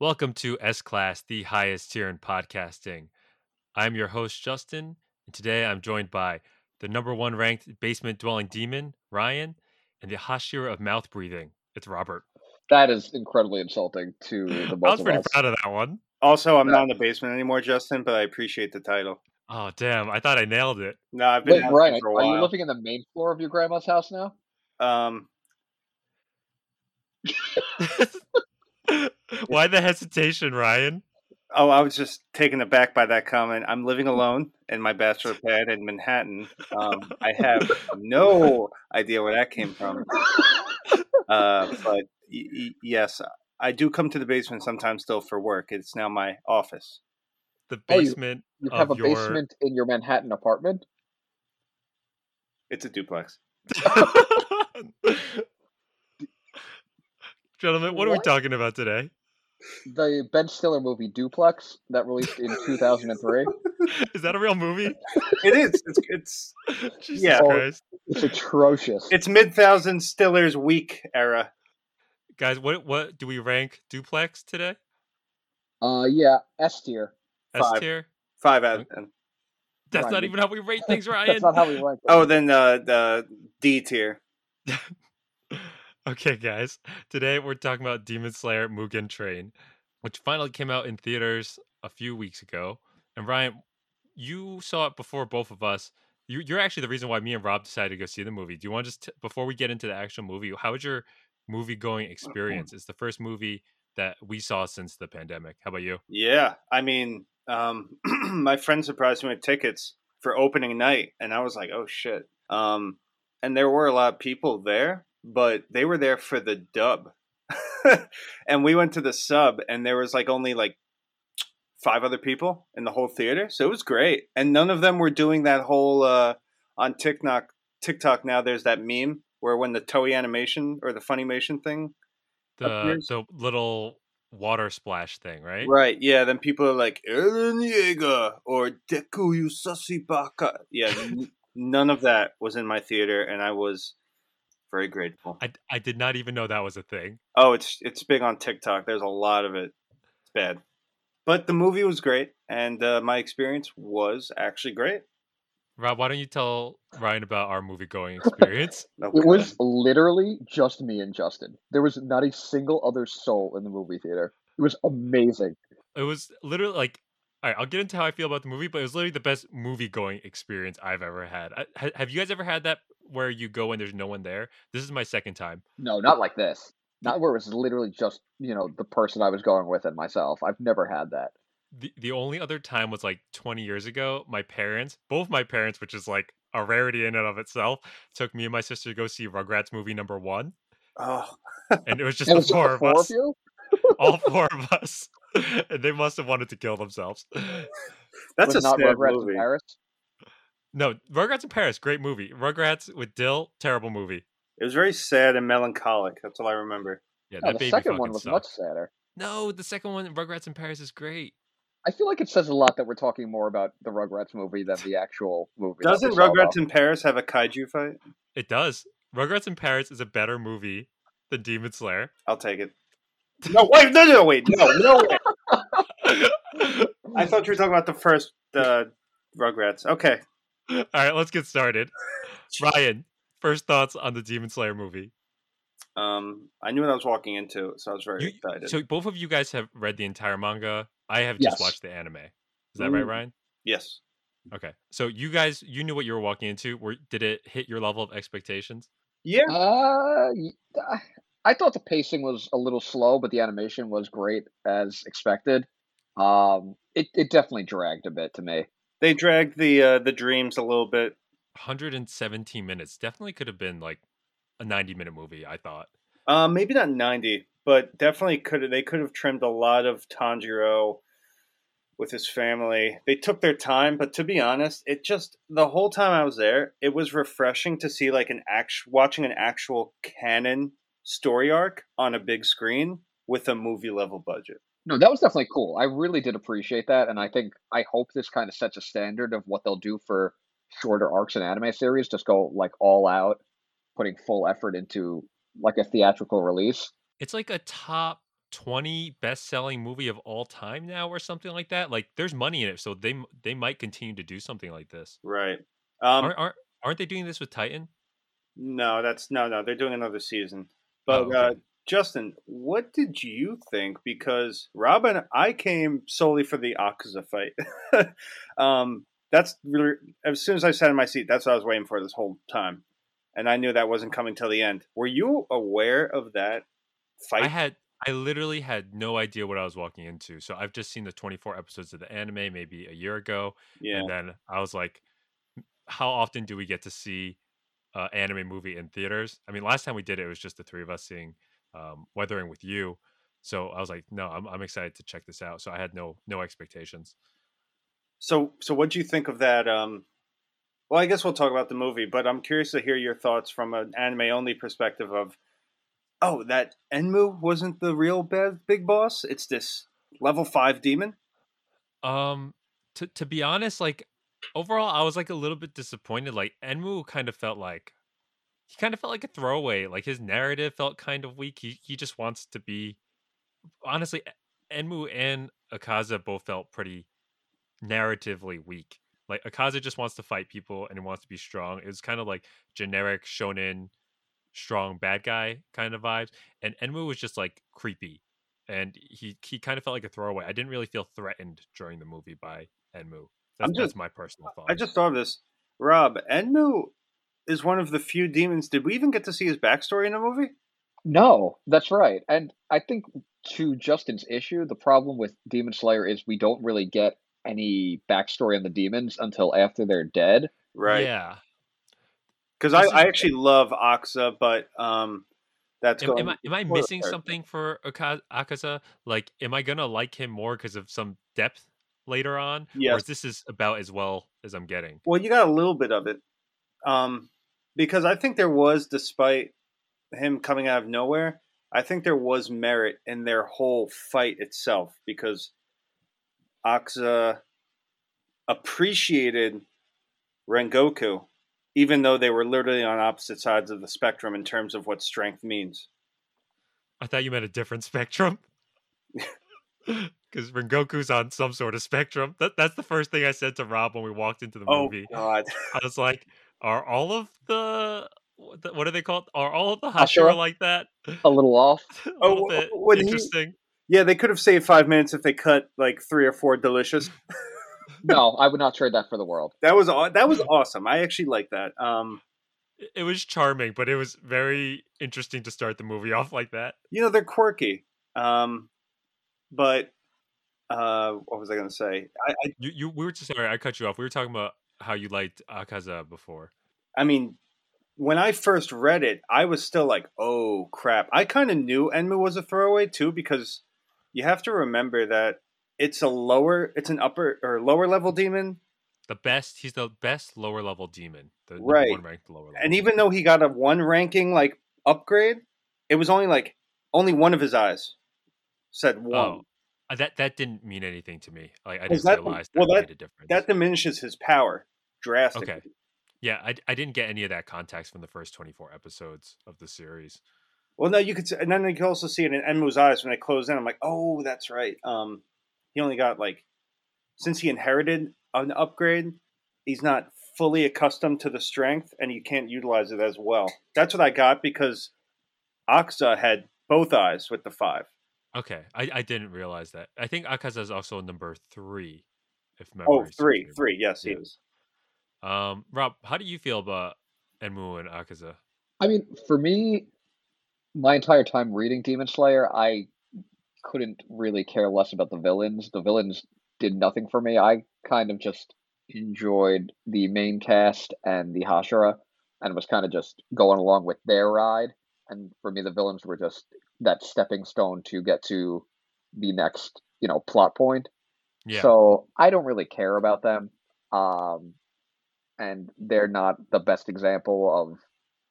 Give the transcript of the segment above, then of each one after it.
Welcome to S Class, the highest tier in podcasting. I'm your host, Justin, and today I'm joined by the number one ranked basement dwelling demon, Ryan, and the Hashira of mouth breathing. It's Robert. That is incredibly insulting to the both I was of pretty us. proud of that one. Also, I'm not in the basement anymore, Justin, but I appreciate the title. Oh, damn. I thought I nailed it. No, I've been Wait, Ryan, for a are you living in the main floor of your grandma's house now? Um, Why the hesitation, Ryan? oh, I was just taken aback by that comment. I'm living alone in my bachelor pad in Manhattan. Um, I have no idea where that came from. Uh, but y- y- yes, I do come to the basement sometimes still for work. It's now my office. The Oh, you- basement You have a your basement in your Manhattan apartment? It's a duplex. Gentlemen, what are we talking about today? The Ben Stiller movie Duplex that released in 2003. Is that a real movie? It is. It's it's Jesus Yeah. Christ. It's atrocious. it's mid thousand Stiller's week era. Guys, what what do we rank duplex today? Uh, yeah, S tier. S Five. tier? Five out of ten. That's Ryan, not even how we rate things, Ryan. That's not how we rank it. Oh, then uh, the D tier. Okay, guys. Today we're talking about Demon Slayer Mugen Train, which finally came out in theaters a few weeks ago. And Ryan, you saw it before both of us. You, you're actually the reason why me and Rob decided to go see the movie. Do you want to just, t- before we get into the actual movie, how was your movie going experience? It's the first movie that we saw since the pandemic. How about you? Yeah, I mean, um, my friend surprised me with tickets for opening night, and I was like, "Oh shit!" Um, and there were a lot of people there, but they were there for the dub, and we went to the sub, and there was like only like five other people in the whole theater, so it was great, and none of them were doing that whole uh, on TikTok. TikTok now, there's that meme where when the Toei animation or the Funimation thing The, Appears- the little water splash thing, right? Right, yeah. Then people are like Eren Yeager or Deku Yusasi Baka. Yeah, n- none of that was in my theater, and I was very grateful. I, I did not even know that was a thing. Oh, it's it's big on TikTok. There's a lot of it. It's bad, but the movie was great, and uh, my experience was actually great. Rob, why don't you tell Ryan about our movie going experience? No, It was literally just me and Justin. There was not a single other soul in the movie theater. It was amazing. it was literally like all right i'll get into how i feel about the movie but it was literally the best movie going experience i've ever had I, ha- have you guys ever had that where you go and there's no one there this is my second time No, not like this. Not where it was literally just, you know, the person I was going with and myself. I've never had that. the, the only other time was like 20 years ago my parents both my parents which is like a rarity in and of itself took me and my sister to go see rugrats movie number one oh, and it was just And the it was just four of us of you? all four of us and they must have wanted to kill themselves that's Was a not sad Rugrats movie. in Paris. No rugrats in paris great movie rugrats with dill terrible movie It was very sad and melancholic. That's all I remember. yeah No, that the baby second one was sucked. much sadder. No, the second one, Rugrats in Paris, is great. I feel like it says a lot that we're talking more about the Rugrats movie than the actual movie. Doesn't Rugrats though. in Paris have a kaiju fight? It does. Rugrats in Paris is a better movie than Demon Slayer. I'll take it. No, wait, no, no, wait, no, no. Way. I thought you were talking about the first uh, Rugrats. Okay. All right, let's get started. Ryan, first thoughts on the Demon Slayer movie. Um, I knew what I was walking into, so I was very You- excited. so both of you guys have read the entire manga. I have Yes. just watched the anime. Is that right, Ryan? yes. Okay. So you guys, you knew what you were walking into. Were did it hit your level of expectations? Yeah. Uh, y- I- I thought the pacing was a little slow, but the animation was great as expected. Um, it, it definitely dragged a bit to me. They dragged the uh, the dreams a little bit. 117 minutes. Definitely could have been like a 90 minute movie. I thought. Um, maybe not ninety, but definitely could. have, They could have trimmed a lot of Tanjiro with his family. They took their time, but to be honest, it just the whole time I was there, it was refreshing to see like an act watching an actual canon story arc on a big screen with a movie level budget. No, that was definitely cool. I really did appreciate that, and I think I hope this kind of sets a standard of what they'll do for shorter arcs in anime series. Just go like all out, putting full effort into like a theatrical release. It's like a top 20 best-selling movie of all time now or something like that. Like there's money in it, so they they might continue to do something like this. Right. Um, aren't, aren't aren't they doing this with Titan? No, that's no, no. They're doing another season. But Oh, okay. uh, Justin, what did you think? Because Robin, I came solely for the Akaza fight. um, that's really, as soon as I sat in my seat, that's what I was waiting for this whole time, and I knew that wasn't coming till the end. Were you aware of that fight? I had I literally had no idea what I was walking into. So I've just seen the 24 episodes of the anime maybe a year ago, yeah, and then I was like, how often do we get to see uh, anime movie in theaters? I mean, last time we did it, it was just the three of us seeing um, Weathering with you. So I was like, no, I'm I'm excited to check this out. So I had no no expectations. So, so what do you think of that? Um, well, I guess we'll talk about the movie, but I'm curious to hear your thoughts from an anime only perspective of, oh, that Enmu wasn't the real bad big boss. It's this level five demon. Um, to to be honest, like overall, I was like a little bit disappointed. Like Enmu kind of felt like he kind of felt like a throwaway. Like his narrative felt kind of weak. He he just wants to be. Honestly, Enmu and Akaza both felt pretty narratively weak. Like Akaza just wants to fight people and he wants to be strong. It was kind of like generic shonen strong bad guy kind of vibes. And Enmu was just like creepy. And he he kind of felt like a throwaway. I didn't really feel threatened during the movie by Enmu. That's, just- that's my personal thought. I just thought of this. Rob, Enmu is one of the few demons. Did we even get to see his backstory in the movie? No, that's right. And I think to Justin's issue, the problem with Demon Slayer is we don't really get any backstory on the demons until after they're dead. Right. Yeah. Because I, I actually love Akaza, but um, that's Am, going. am I am I missing alert. something for Akaza? Like, am I gonna like him more because of some depth later on, or is this is about as well as I'm getting? Well, you got a little bit of it, um, because I think there was, despite him coming out of nowhere, I think there was merit in their whole fight itself because Akaza appreciated Rengoku, even though they were literally on opposite sides of the spectrum in terms of what strength means. I thought you meant a different spectrum. Because Rengoku's on some sort of spectrum. That that's the first thing I said to Rob when we walked into the movie. Oh movie. God! I was like, "Are all of the what the- are they called? Are all of the Hashira? Hashira like that?" A little off. a Oh, little bit when he- interesting. Yeah, they could have saved five minutes if they cut like three or four delicious. No, I would not trade that for the world. That was that was awesome. I actually like that. Um, It- It was charming, but it was very interesting to start the movie off like that. you know they're quirky. Um, but uh, what was I going to say? I, I You you we were just sorry I cut you off. We were talking about how you liked Akaza before. I mean, when I first read it, I was still like, "Oh crap!" I kind of knew Enmu was a throwaway too because you have to remember that it's a lower, it's an upper or lower level demon, The best, he's the best lower level demon. The Right. one ranked lower level. and even though he got a one ranking like upgrade, it was only like only one of his eyes said one. oh, that that didn't mean anything to me. Like I didn't that- realize that well, that- made a difference. That diminishes his power drastically. okay. Yeah, I, I didn't get any of that context from the first 24 episodes of the series. Well, no, you could, and then you can also see it in Enmu's eyes when they close in. I'm like, oh, that's right. Um, he only got like, since he inherited an upgrade, he's not fully accustomed to the strength, and he can't utilize it as well. That's what I got because Akaza had both eyes with the five. Okay, I, I didn't realize that. I think Akaza is also number three. If memory Oh, serves three, me three. Yes, he is. Um, Rob, how do you feel about Enmu and Akaza? I mean, for me, my entire time reading Demon Slayer, I couldn't really care less about the villains. The villains did nothing for me. I kind of just enjoyed the main cast and the Hashira and was kind of just going along with their ride. And for me, the villains were just that stepping stone to get to the next, you know, plot point. Yeah, So I don't really care about them. Um, and they're not the best example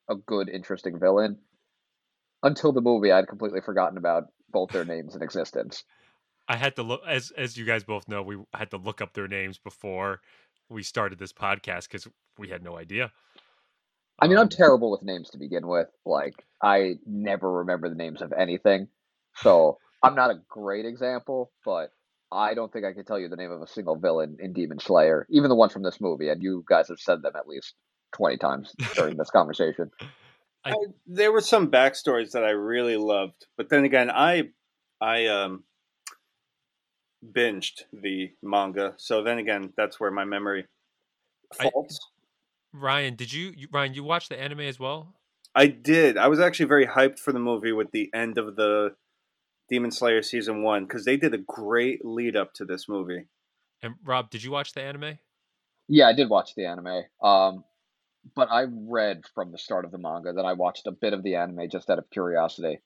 of a good, interesting villain. Until the movie, I'd completely forgotten about both their names in existence. I had to look as as you guys both know, we had to look up their names before we started this podcast because we had no idea. I mean, I'm terrible with names to begin with. Like, I never remember the names of anything. So I'm not a great example, but I don't think I can tell you the name of a single villain in Demon Slayer, even the ones from this movie, and you guys have said them at least twenty times during this conversation. I, there were some backstories that I really loved, but then again, I I um binged the manga, so then again, that's where my memory I- faults. Ryan, did you, you Ryan? You watched the anime as well? I did. I was actually very hyped for the movie with the end of the Demon Slayer season one because they did a great lead up to this movie. And Rob, did you watch the anime? Yeah, I did watch the anime. Um, but I read from the start of the manga. Then I watched a bit of the anime just out of curiosity.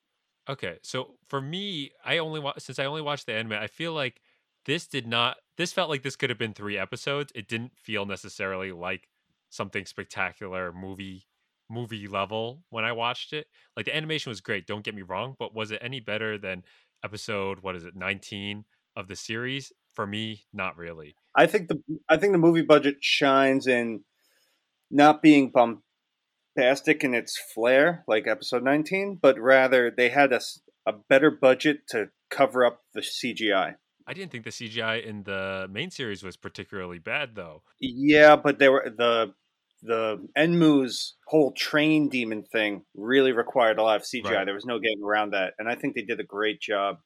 Okay, so for me, I only wa- since I only watched the anime, I feel like this did not. This felt like this could have been three episodes. It didn't feel necessarily like something spectacular movie movie level when I watched it. Like the animation was great. Don't get me wrong, but was it any better than episode what is it nineteen of the series? For me, not really. I think the I think the movie budget shines in not being bombastic in its flair like episode 19, but rather they had a a better budget to cover up the CGI. I didn't think the CGI in the main series was particularly bad though. Yeah, but they were the the Enmu's whole train demon thing really required a lot of CGI. Right. There was no getting around that, and I think they did a great job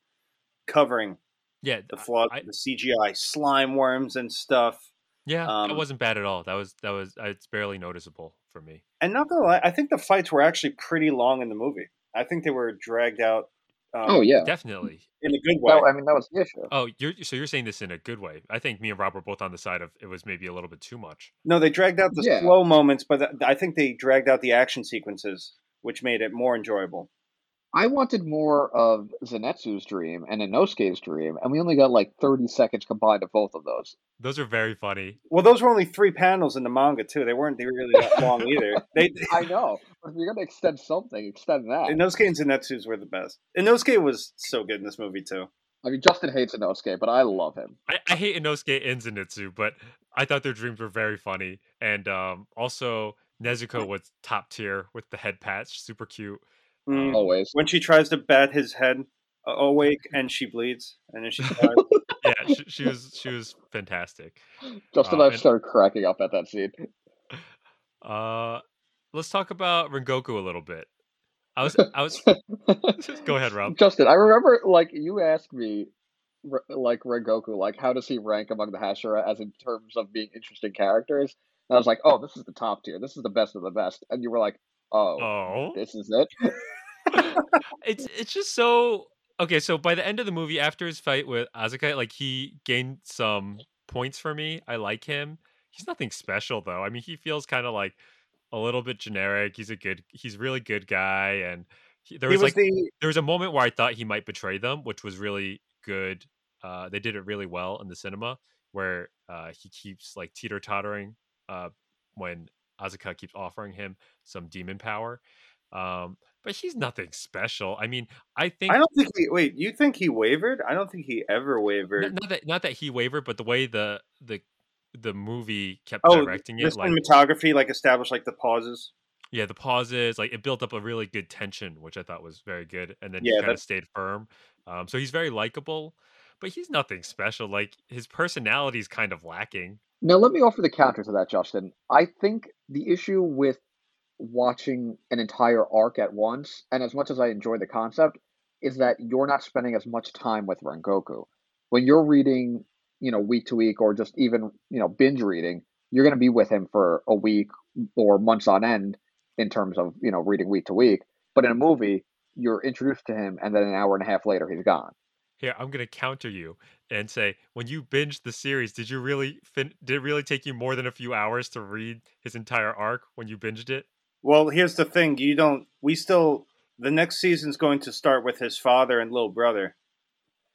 covering Yeah, the flaws, I- the CGI slime worms and stuff. yeah, Um, that wasn't bad at all. That was that was uh, it's barely noticeable for me. And not gonna lie, I think the fights were actually pretty long in the movie. I think they were dragged out. Um, oh yeah, Definitely. in a good way. no, I mean that was the issue. Oh, you're so you're saying this in a good way. I think me and Rob were both on the side of it was maybe a little bit too much. no, they dragged out the Yeah. slow moments, but th- I think they dragged out the action sequences, which made it more enjoyable. I wanted more of Zenitsu's dream and Inosuke's dream, and we only got like 30 seconds combined of both of those. Those are very funny. Well, those were only three panels in the manga too. They weren't really that long either. They I know, but if you're gonna extend something, extend that. Inosuke and Zenitsu's were the best. Inosuke was so good in this movie too. I mean, Justin hates Inosuke, but I love him. I, I hate Inosuke and Zenitsu, but I thought their dreams were very funny. And um, also Nezuko was top tier with the head patch, super cute. Mm. Always. When she tries to bat his head awake and she bleeds, and then she dies. Yeah, she, she was she was fantastic. Justin Uh, and I and- started cracking up at that scene. Uh, let's talk about Rengoku a little bit. I was I was go ahead, Rob. Justin, I remember like you asked me, like Rengoku, like how does he rank among the Hashira as in terms of being interesting characters? And I was like, oh, this is the top tier. This is the best of the best. And you were like, oh, Oh, this is it. it's it's just so okay. So by the end of the movie, after his fight with Akaza, like he gained some points for me. I like him. He's nothing special though. I mean, he feels kind of like a little bit generic. He's a good. He's really good guy, and he, there was, was like the there was a moment where I thought he might betray them, which was really good. Uh, they did it really well in the cinema, where uh, he keeps like teeter tottering uh, when Akaza keeps offering him some demon power. Um, but he's nothing special. I mean, I think I don't think he. Wait, you think he wavered? I don't think he ever wavered. not that not that he wavered, but the way the the the movie kept Oh, directing the it, like cinematography like established like the pauses. yeah, the pauses, like it built up a really good tension, which I thought was very good, and then Yeah, he kind of stayed firm. Um, so he's very likable, but he's nothing special. Like his personality is kind of lacking. Now, let me offer the counter to that, Justin. I think the issue with watching an entire arc at once, and as much as I enjoy the concept, is that you're not spending as much time with Rengoku. When you're reading, you know, week to week or just even, you know, binge reading, you're going to be with him for a week or months on end in terms of, you know, reading week to week. But in a movie, you're introduced to him and then an hour and a half later, he's gone. Here, I'm gonna counter you and say, when you binged the series, did you really fin- did it really take you more than a few hours to read his entire arc when you binged it? Well, here's the thing: you don't. We still. The next season's going to start with his father and little brother.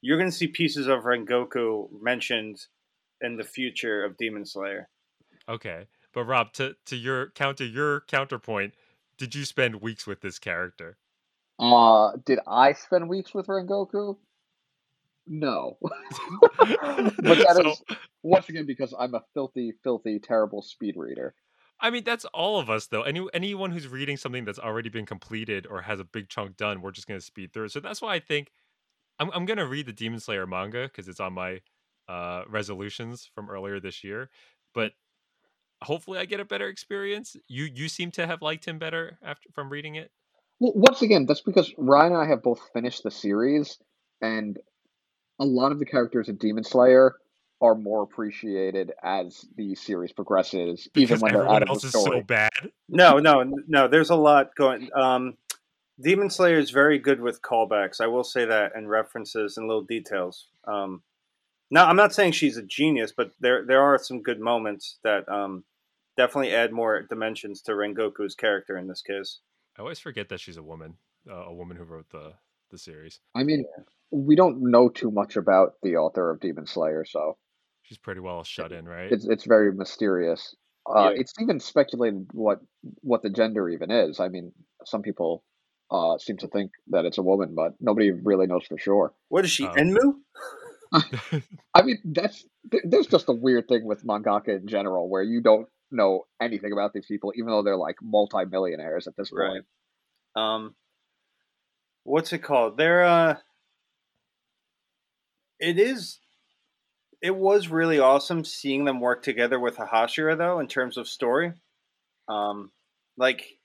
You're going to see pieces of Rengoku mentioned in the future of Demon Slayer. Okay, but Rob, to to your counter your counterpoint, did you spend weeks with this character? Uh, did I spend weeks with Rengoku? No. but that is So- once again because I'm a filthy, filthy, terrible speed reader. I mean, that's all of us though. Any anyone who's reading something that's already been completed or has a big chunk done, we're just gonna speed through. it. So that's why I think I'm I'm gonna read the Demon Slayer manga because it's on my uh, resolutions from earlier this year. But hopefully, I get a better experience. You you seem to have liked him better after from reading it. Well, once again, that's because Ryan and I have both finished the series, and a lot of the characters in Demon Slayer are more appreciated as the series progresses, even Because when they're everyone out of else the is story. so bad. No, no, no. There's a lot going. Um, Demon Slayer is very good with callbacks. I will say that, and references and little details. Um, now, I'm not saying she's a genius, but there there are some good moments that um, definitely add more dimensions to Rengoku's character in this case. I always forget that she's a woman, uh, a woman who wrote the the series. I mean, we don't know too much about the author of Demon Slayer, so She's pretty well shut in, right? it's it's very mysterious. Uh, Yeah. It's even speculated what what the gender even is. I mean, some people uh, seem to think that it's a woman, but nobody really knows for sure. What is she, Um, Enmu? I mean, that's th- there's just a weird thing with mangaka in general where you don't know anything about these people, even though they're like multimillionaires at this Right. point. Um, what's it called? They're uh, it is. It was really awesome seeing them work together with Hashira, though, in terms of story. Um, like,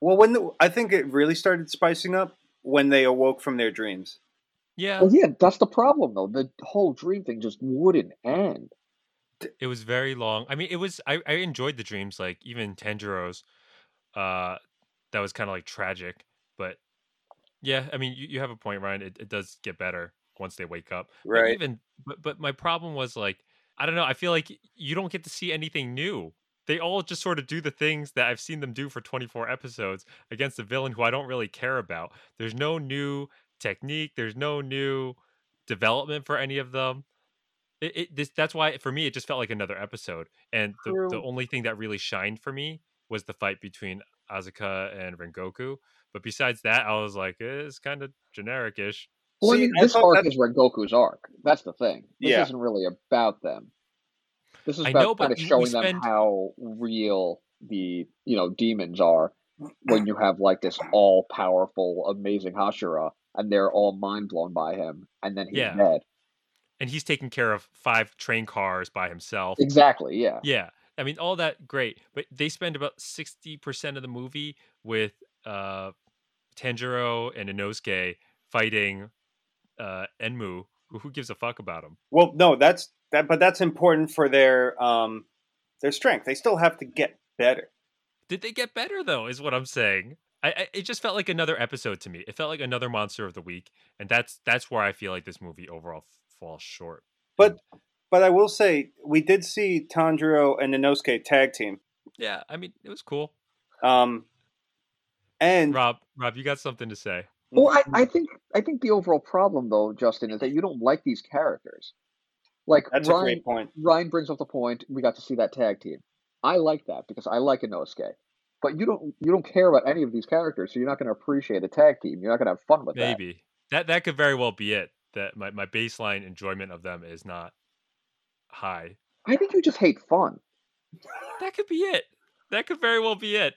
well, when the, I think it really started spicing up when they awoke from their dreams. yeah, Well, yeah, that's the problem though. The whole dream thing just wouldn't end. it was very long. I mean, it was. I, I enjoyed the dreams, like even Tanjiro's. Uh, that was kind of like tragic, but yeah, I mean, you, you have a point, Ryan. It, it does get better once they wake up. But Right. even, but but my problem was like, I don't know. I feel like you don't get to see anything new. They all just sort of do the things that I've seen them do for 24 episodes against a villain who I don't really care about. There's no new technique. There's no new development for any of them. It, it this that's why for me it just felt like another episode. And the, the only thing that really shined for me was the fight between Akaza and Rengoku. But besides that, I was like, eh, it's kind of generic-ish. Well, I mean, this thought arc that- is Rengoku's arc. That's the thing. This Yeah. isn't really about them. This is about know, kind of we- we showing spend- them how real the you know demons are when you have like this all powerful, amazing Hashira, and they're all mind blown by him, and then he's Yeah. dead. And he's taking care of five train cars by himself. Exactly. Yeah. Yeah. I mean, all that great, but they spend about 60% of the movie with uh, Tanjiro and Inosuke fighting uh, Enmu, who, gives a fuck about him? Well, no, that's that, but that's important for their um their strength. They still have to get better. Did they get better, though, is what I'm saying. I, I, it just felt like another episode to me. It felt like another monster of the week, and that's that's where I feel like this movie overall f- falls short. But but I will say we did see Tanjiro and Inosuke tag team. Yeah, I mean, it was cool. Um, and Rob, Rob, you got something to say? Well, I, hmm. I think I think the overall problem though, Justin, is that you don't like these characters. Like that's a Ryan, great point. Ryan brings up the point. We got to see that tag team. I like that because I like Inosuke. But you don't you don't care about any of these characters, so you're not going to appreciate a tag team. You're not going to have fun with that. Maybe that that could very well be it. That my, my baseline enjoyment of them is not high. I think you just hate fun. That could be it. That could very well be it.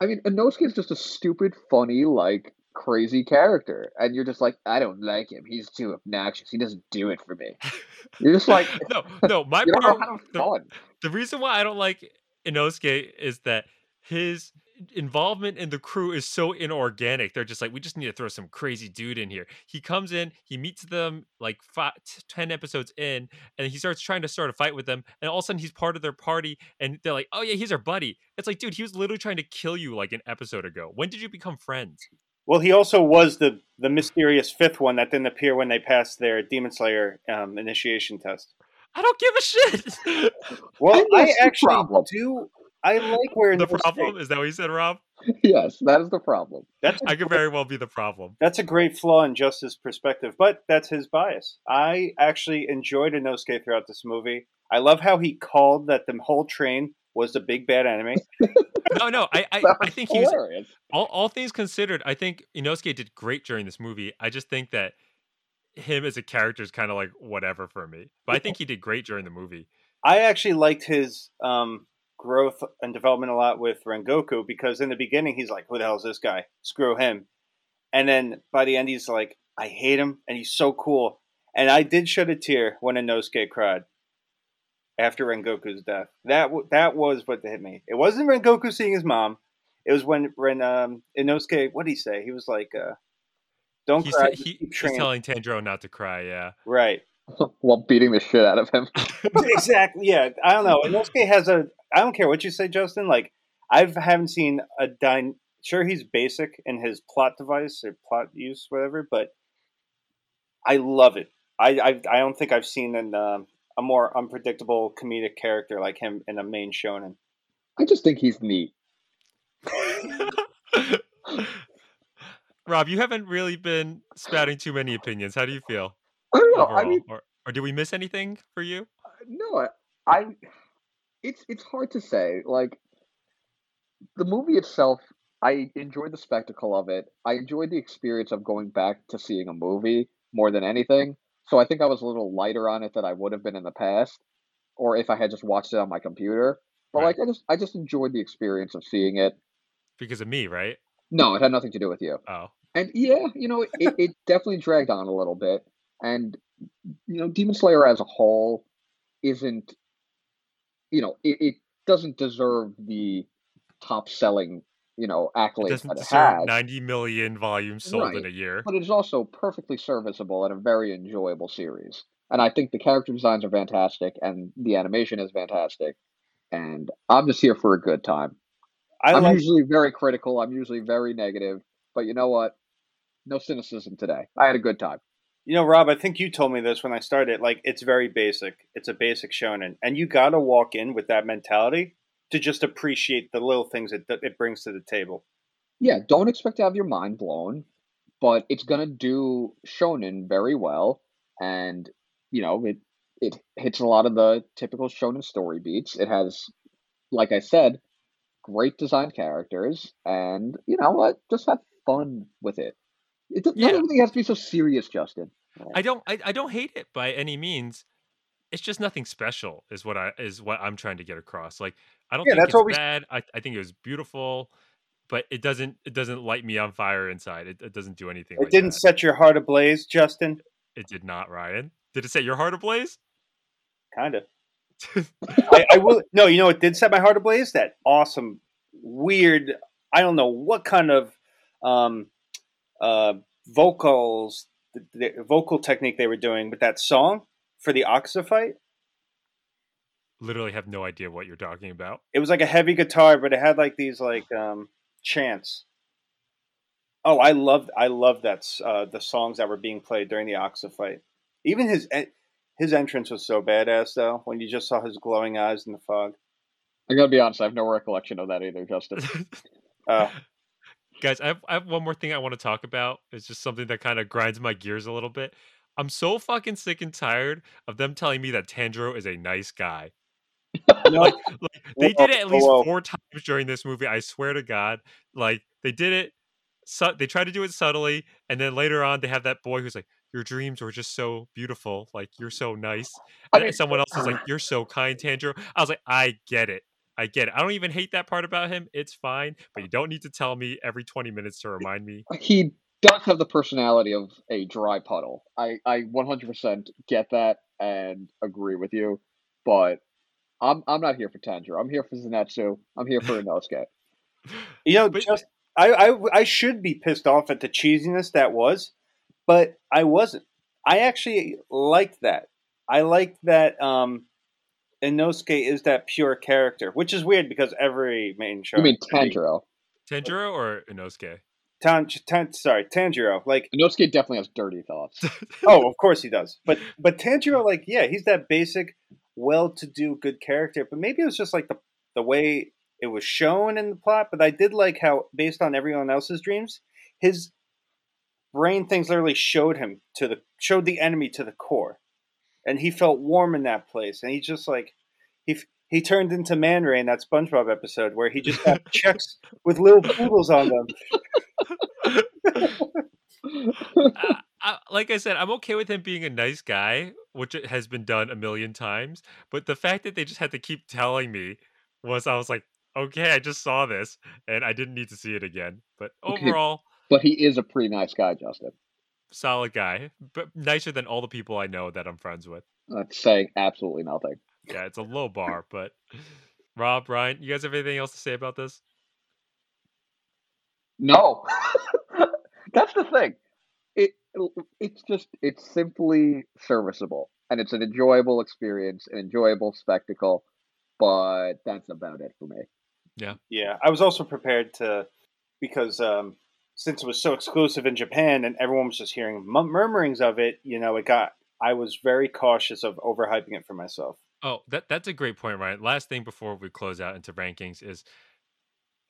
I mean, Inosuke is just a stupid, funny, like crazy character, and you're just like, I don't like him. He's too obnoxious. He doesn't do it for me. You're just like, no, no. My you don't know part, how to have the, the reason why I don't like Inosuke is that his involvement in the crew is so inorganic. They're just like, we just need to throw some crazy dude in here. He comes in, he meets them like five, t- 10 episodes in, and he starts trying to start a fight with them. And all of a sudden, he's part of their party, and they're like, oh, yeah, he's our buddy. It's like, dude, he was literally trying to kill you like an episode ago. When did you become friends? Well, he also was the the mysterious fifth one that didn't appear when they passed their Demon Slayer um, initiation test. I don't give a shit. Well, think I actually problem. do. I like where the Inosuke- problem is that what you said, Rob? yes, that is the problem. That's a I could very well be the problem. That's a great flaw in Justice's perspective, but that's his bias. I actually enjoyed Inosuke throughout this movie. I love how he called that the whole train was the big bad enemy. No, no, I, I, I think he's all, all things considered, I think Inosuke did great during this movie. I just think that him as a character is kind of like whatever for me. But I think he did great during the movie. I actually liked his um, growth and development a lot with Rengoku because in the beginning he's like, "Who the hell is this guy? Screw him!" And then by the end he's like, I hate him, and he's so cool. And I did shed a tear when Inosuke cried after Rengoku's death. That w- that was what hit me. It wasn't Rengoku seeing his mom. It was when when um, Inosuke. What did he say? He was like, uh, "Don't He's, cry." he, he's telling Tanjiro not to cry. Yeah. right. While beating the shit out of him. exactly. Yeah. I don't know. Inosuke has a. I don't care what you say, Justin. Like I haven't seen a dyn. Sure, he's basic in his plot device or plot use, whatever. But I love it. I I, I don't think I've seen an, um a more unpredictable comedic character like him in a main shonen. I just think he's neat. Rob, you haven't really been spouting too many opinions. How do you feel I don't know. overall? I mean, or, or did we miss anything for you? no, I, I, it's it's hard to say. Like the movie itself, I enjoyed the spectacle of it. I enjoyed the experience of going back to seeing a movie more than anything. So I think I was a little lighter on it than I would have been in the past, or if I had just watched it on my computer. But Right. like, I just I just enjoyed the experience of seeing it. Because of me, right? No, it had nothing to do with you. Oh, And yeah, you know, it, it definitely dragged on a little bit. And you know, Demon Slayer as a whole isn't, you know, it, it doesn't deserve the top selling, you know, accolades doesn't that it deserve has. 90 million volumes sold in a year. But it is also perfectly serviceable and a very enjoyable series. And I think the character designs are fantastic and the animation is fantastic. And I'm just here for a good time. I I'm like. usually very critical. I'm usually very negative. But you know what? No cynicism today. I had a good time. You know, Rob, I think you told me this when I started. Like, it's very basic. It's a basic shonen, and you got to walk in with that mentality to just appreciate the little things that that it brings to the table. Yeah, don't expect to have your mind blown, but it's gonna do shonen very well, and you know it it hits a lot of the typical shonen story beats. It has, like I said, great design characters, and you know what? Just have fun with it. It doesn't Yeah. has to be so serious, Justin. I don't I, I don't hate it by any means. It's just nothing special is what I is what I'm trying to get across. Like I don't Yeah, think that's it's we- bad. I, I think it was beautiful, but it doesn't it doesn't light me on fire inside. It, it doesn't do anything It like didn't that. set your heart ablaze, Justin. It did not, Ryan. Did it set your heart ablaze? Kind of. I, I will. No, you know it did set my heart ablaze? That awesome, weird. I don't know what kind of um, uh, vocals, the, the vocal technique they were doing with that song for the Akaza fight. Literally have no idea what you're talking about. It was like a heavy guitar, but it had like these like um, chants. Oh, I loved I loved that uh, the songs that were being played during the Akaza fight. Even his his entrance was so badass though when you just saw his glowing eyes in the fog. I gotta be honest. I have no recollection of that either, Justin. Uh, Guys, I have, I have one more thing I want to talk about. It's just something that kind of grinds my gears a little bit. I'm so fucking sick and tired of them telling me that Tanjiro is a nice guy. no, Like they Whoa, did it at least whoa. four times during this movie. I swear to God. Like they did it. Su- they tried to do it subtly, and then later on they have that boy who's like, "Your dreams were just so beautiful. Like you're so nice." I And mean- someone else is like, "You're so kind, Tanjiro." I was like, "I get it. I get it. I don't even hate that part about him. It's fine, but you don't need to tell me every 20 minutes to remind me." he does have the personality of a dry puddle. I, I 100% get that and agree with you, but I'm I'm not here for Tanjiro. I'm here for Zenitsu. I'm here for Inosuke. You know, But- just I, I I should be pissed off at the cheesiness that was, but I wasn't. I actually liked that. I liked that um Inosuke is that pure character, which is weird because every main show. You mean Tanjiro? Tanjiro or Inosuke? Tan, Tan, sorry, Tanjiro. Like, Inosuke definitely has dirty thoughts. oh, of course he does. But but Tanjiro, like, yeah, he's that basic, well-to-do, good character. But maybe it was just like the the way it was shown in the plot. But I did like how, based on everyone else's dreams, his brain things literally showed him to the showed the enemy to the core, and he felt warm in that place. And he just like he he turned into Man Ray in that SpongeBob episode where he just had checks with little poodles on them. I, I, like I said, I'm okay with him being a nice guy, which has been done a million times. But the fact that they just had to keep telling me was, I was like, okay, I just saw this, and I didn't need to see it again. But overall, but he is a pretty nice guy, Justin. solid guy, but nicer than all the people I know that I'm friends with. Uh, That's saying absolutely nothing. Yeah, it's a low bar, but Rob, Ryan, you guys have anything else to say about this? No, the thing. It it's just it's simply serviceable and it's an enjoyable experience, an enjoyable spectacle. But that's about it for me. Yeah, yeah. I was also prepared to because um, since it was so exclusive in Japan and everyone was just hearing mum- murmurings of it, you know, it got. I was very cautious of overhyping it for myself. Oh, that that's a great point, Ryan. Last thing before we close out into rankings is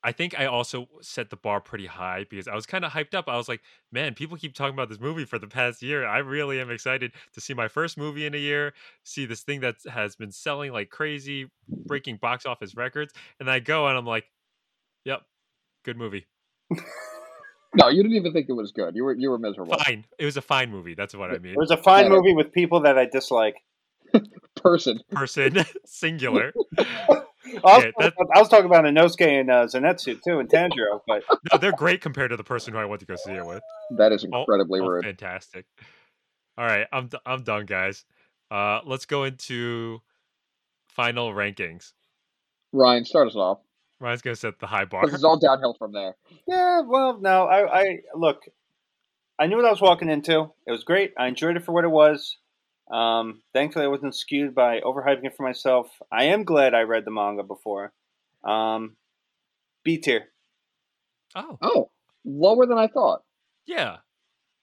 I think I also set the bar pretty high because I was kind of hyped up. I was like, man, people keep talking about this movie for the past year. I really am excited to see my first movie in a year, see this thing that has been selling like crazy, breaking box office records. And I go and I'm like, yep, good movie. No, you didn't even think it was good. You were you were miserable. Fine. It was a fine movie. That's what I mean. It was a fine Yeah. movie with people that I dislike. Person. Person, singular. I was, Yeah, that- I was talking about Inosuke and uh, Zenitsu too, and Tanjiro, but No, they're great compared to the person who I went to go see it with. That is Oh, incredibly Oh, rude. fantastic. All right, I'm d- I'm done, guys. Uh, let's go into final rankings. Ryan, start us off. Ryan's gonna set the high bar. Because it's all downhill from there. yeah, well, no, I, I look, I knew what I was walking into. It was great. I enjoyed it for what it was. Um, thankfully, I wasn't skewed by overhyping it for myself. I am glad I read the manga before. Um, B tier. Oh, Oh, lower than I thought. yeah.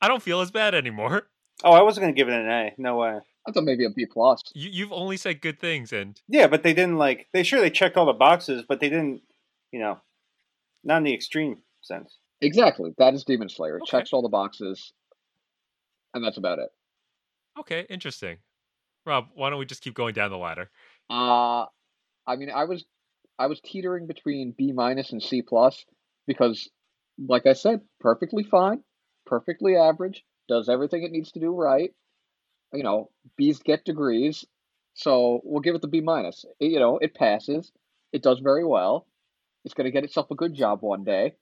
I don't feel as bad anymore. Oh, I wasn't gonna give it an A. No way. I thought maybe a B plus. You you've only said good things, and Yeah, but they didn't like. They sure they checked all the boxes, but they didn't. You know, not in the extreme sense. Exactly. That is Demon Slayer. It Okay. checks all the boxes, and that's about it. Okay, interesting. Rob, why don't we just keep going down the ladder? Uh I mean, I was I was teetering between B minus and C plus because, like I said, perfectly fine, perfectly average, does everything it needs to do right. You know, B's get degrees, so we'll give it the B minus. You know, it passes. It does very well. It's going to get itself a good job one day.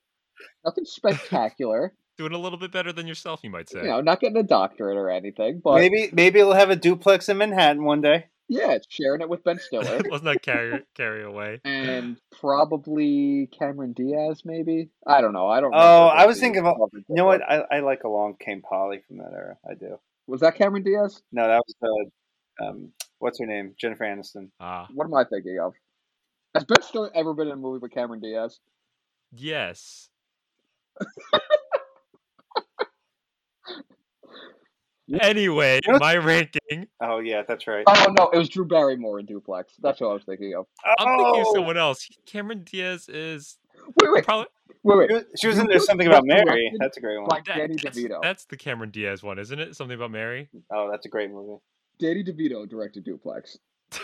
Nothing spectacular. Doing a little bit better than yourself, you might say. you know, not getting a doctorate or anything, but maybe maybe it'll have a duplex in Manhattan one day. yeah, sharing it with Ben Stiller. Let's not carry carry away. and probably Cameron Diaz, maybe. I don't know. I don't. Oh, I was thinking of- You know what? I, I like Along Came Polly from that era. I do. Was that Cameron Diaz? No, that was uh, um, what's her name? Jennifer Aniston. Ah, What am I thinking of? Has Ben Stiller ever been in a movie with Cameron Diaz? yes. Anyway, You know- my ranking. Oh yeah, that's right. Oh no, it was Drew Barrymore in Duplex. That's what I was thinking of. I'm thinking of Oh! someone else. Cameron Diaz is Wait, wait, probably wait, She wait. was- She was in there something about Mary. That's a great one. by that- Danny that's, DeVito. that's the Cameron Diaz one, isn't it? Something about Mary. Oh, that's a great movie. Danny DeVito directed Duplex.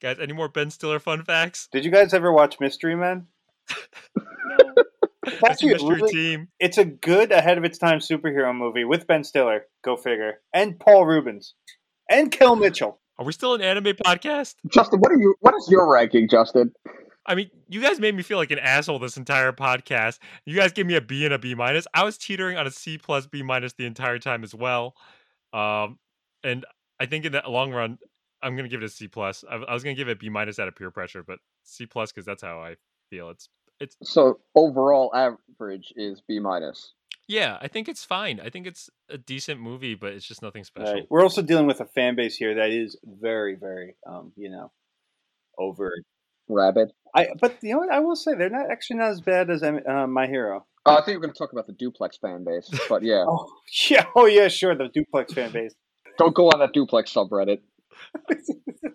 Guys, any more Ben Stiller fun facts? Did you guys ever watch Mystery Men? That's actually a a mystery really- team. It's a good ahead of its time superhero movie with Ben Stiller. Go figure. And Paul Reubens. And Kel Mitchell. Are we still an anime podcast? Justin, what are you? What is your ranking, Justin? I mean, you guys made me feel like an asshole this entire podcast. You guys gave me a B and a B minus. I was teetering on a C plus B minus the entire time as well. Um, and I think in the long run, I'm gonna give it a C plus. I, I was gonna give it B minus out of peer pressure, but C plus because that's how I feel. It's it's So overall average is B minus. yeah. I think it's fine. I think it's a decent movie, but it's just nothing special. Right. We're also dealing with a fan base here that is very, very, um, you know, over. Rabbit. I but you know what I will say they're not actually not as bad as uh, My Hero. Oh, I think we're going to talk about the Duplex fan base, but yeah, Oh yeah, oh yeah, sure. The Duplex fan base. don't go on that Duplex subreddit.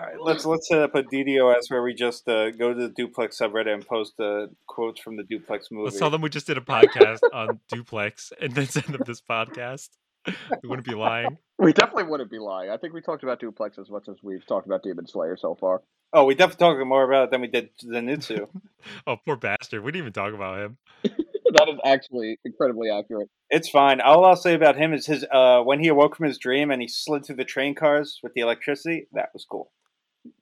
All right, let's let's set up a DDoS where we just uh, go to the Duplex subreddit and post uh, quotes from the Duplex movie. Let's tell them we just did a podcast on Duplex and then send them this podcast. We wouldn't be lying. We definitely wouldn't be lying. I think we talked about Duplex as much as we've talked about Demon Slayer so far. Oh, we definitely talked more about it than we did Zenitsu. Oh, poor bastard. We didn't even talk about him. that is actually incredibly accurate. it's fine. All I'll say about him is his uh, when he awoke from his dream and he slid through the train cars with the electricity. That was cool.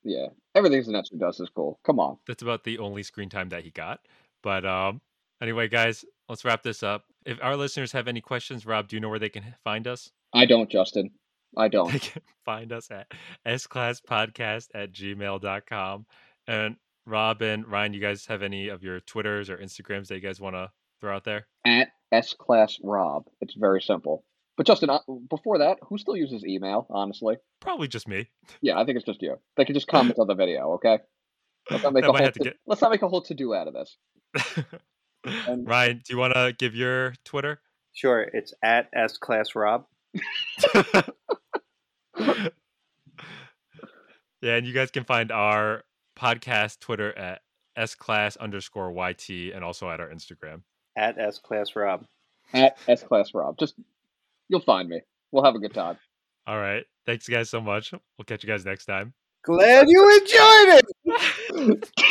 Yeah, everything Zenitsu does is cool. Come on. That's about the only screen time that he got. But um, Anyway, guys, let's wrap this up. If our listeners have any questions, Rob, do you know where they can find us? I don't, Justin. I don't. They can find us at sclasspodcast at gmail.com. And Rob and Ryan, you guys have any of your Twitters or Instagrams that you guys want to throw out there? At S Class Rob. It's very simple. But Justin, uh, before that, who still uses email? Honestly, Probably just me. yeah, I think it's just you. They can just comment on the video, okay? Let's not make I a might whole to to, get- let's not make a whole to do out of this. And- Ryan, do you want to give your Twitter? Sure, it's at S Class Rob. yeah, and you guys can find our podcast Twitter at s class underscore yt and also at our Instagram. At S Class Rob. At S Class Rob. Just you'll find me. We'll have a good time. All right. Thanks, guys, so much. We'll catch you guys next time. Glad you enjoyed it.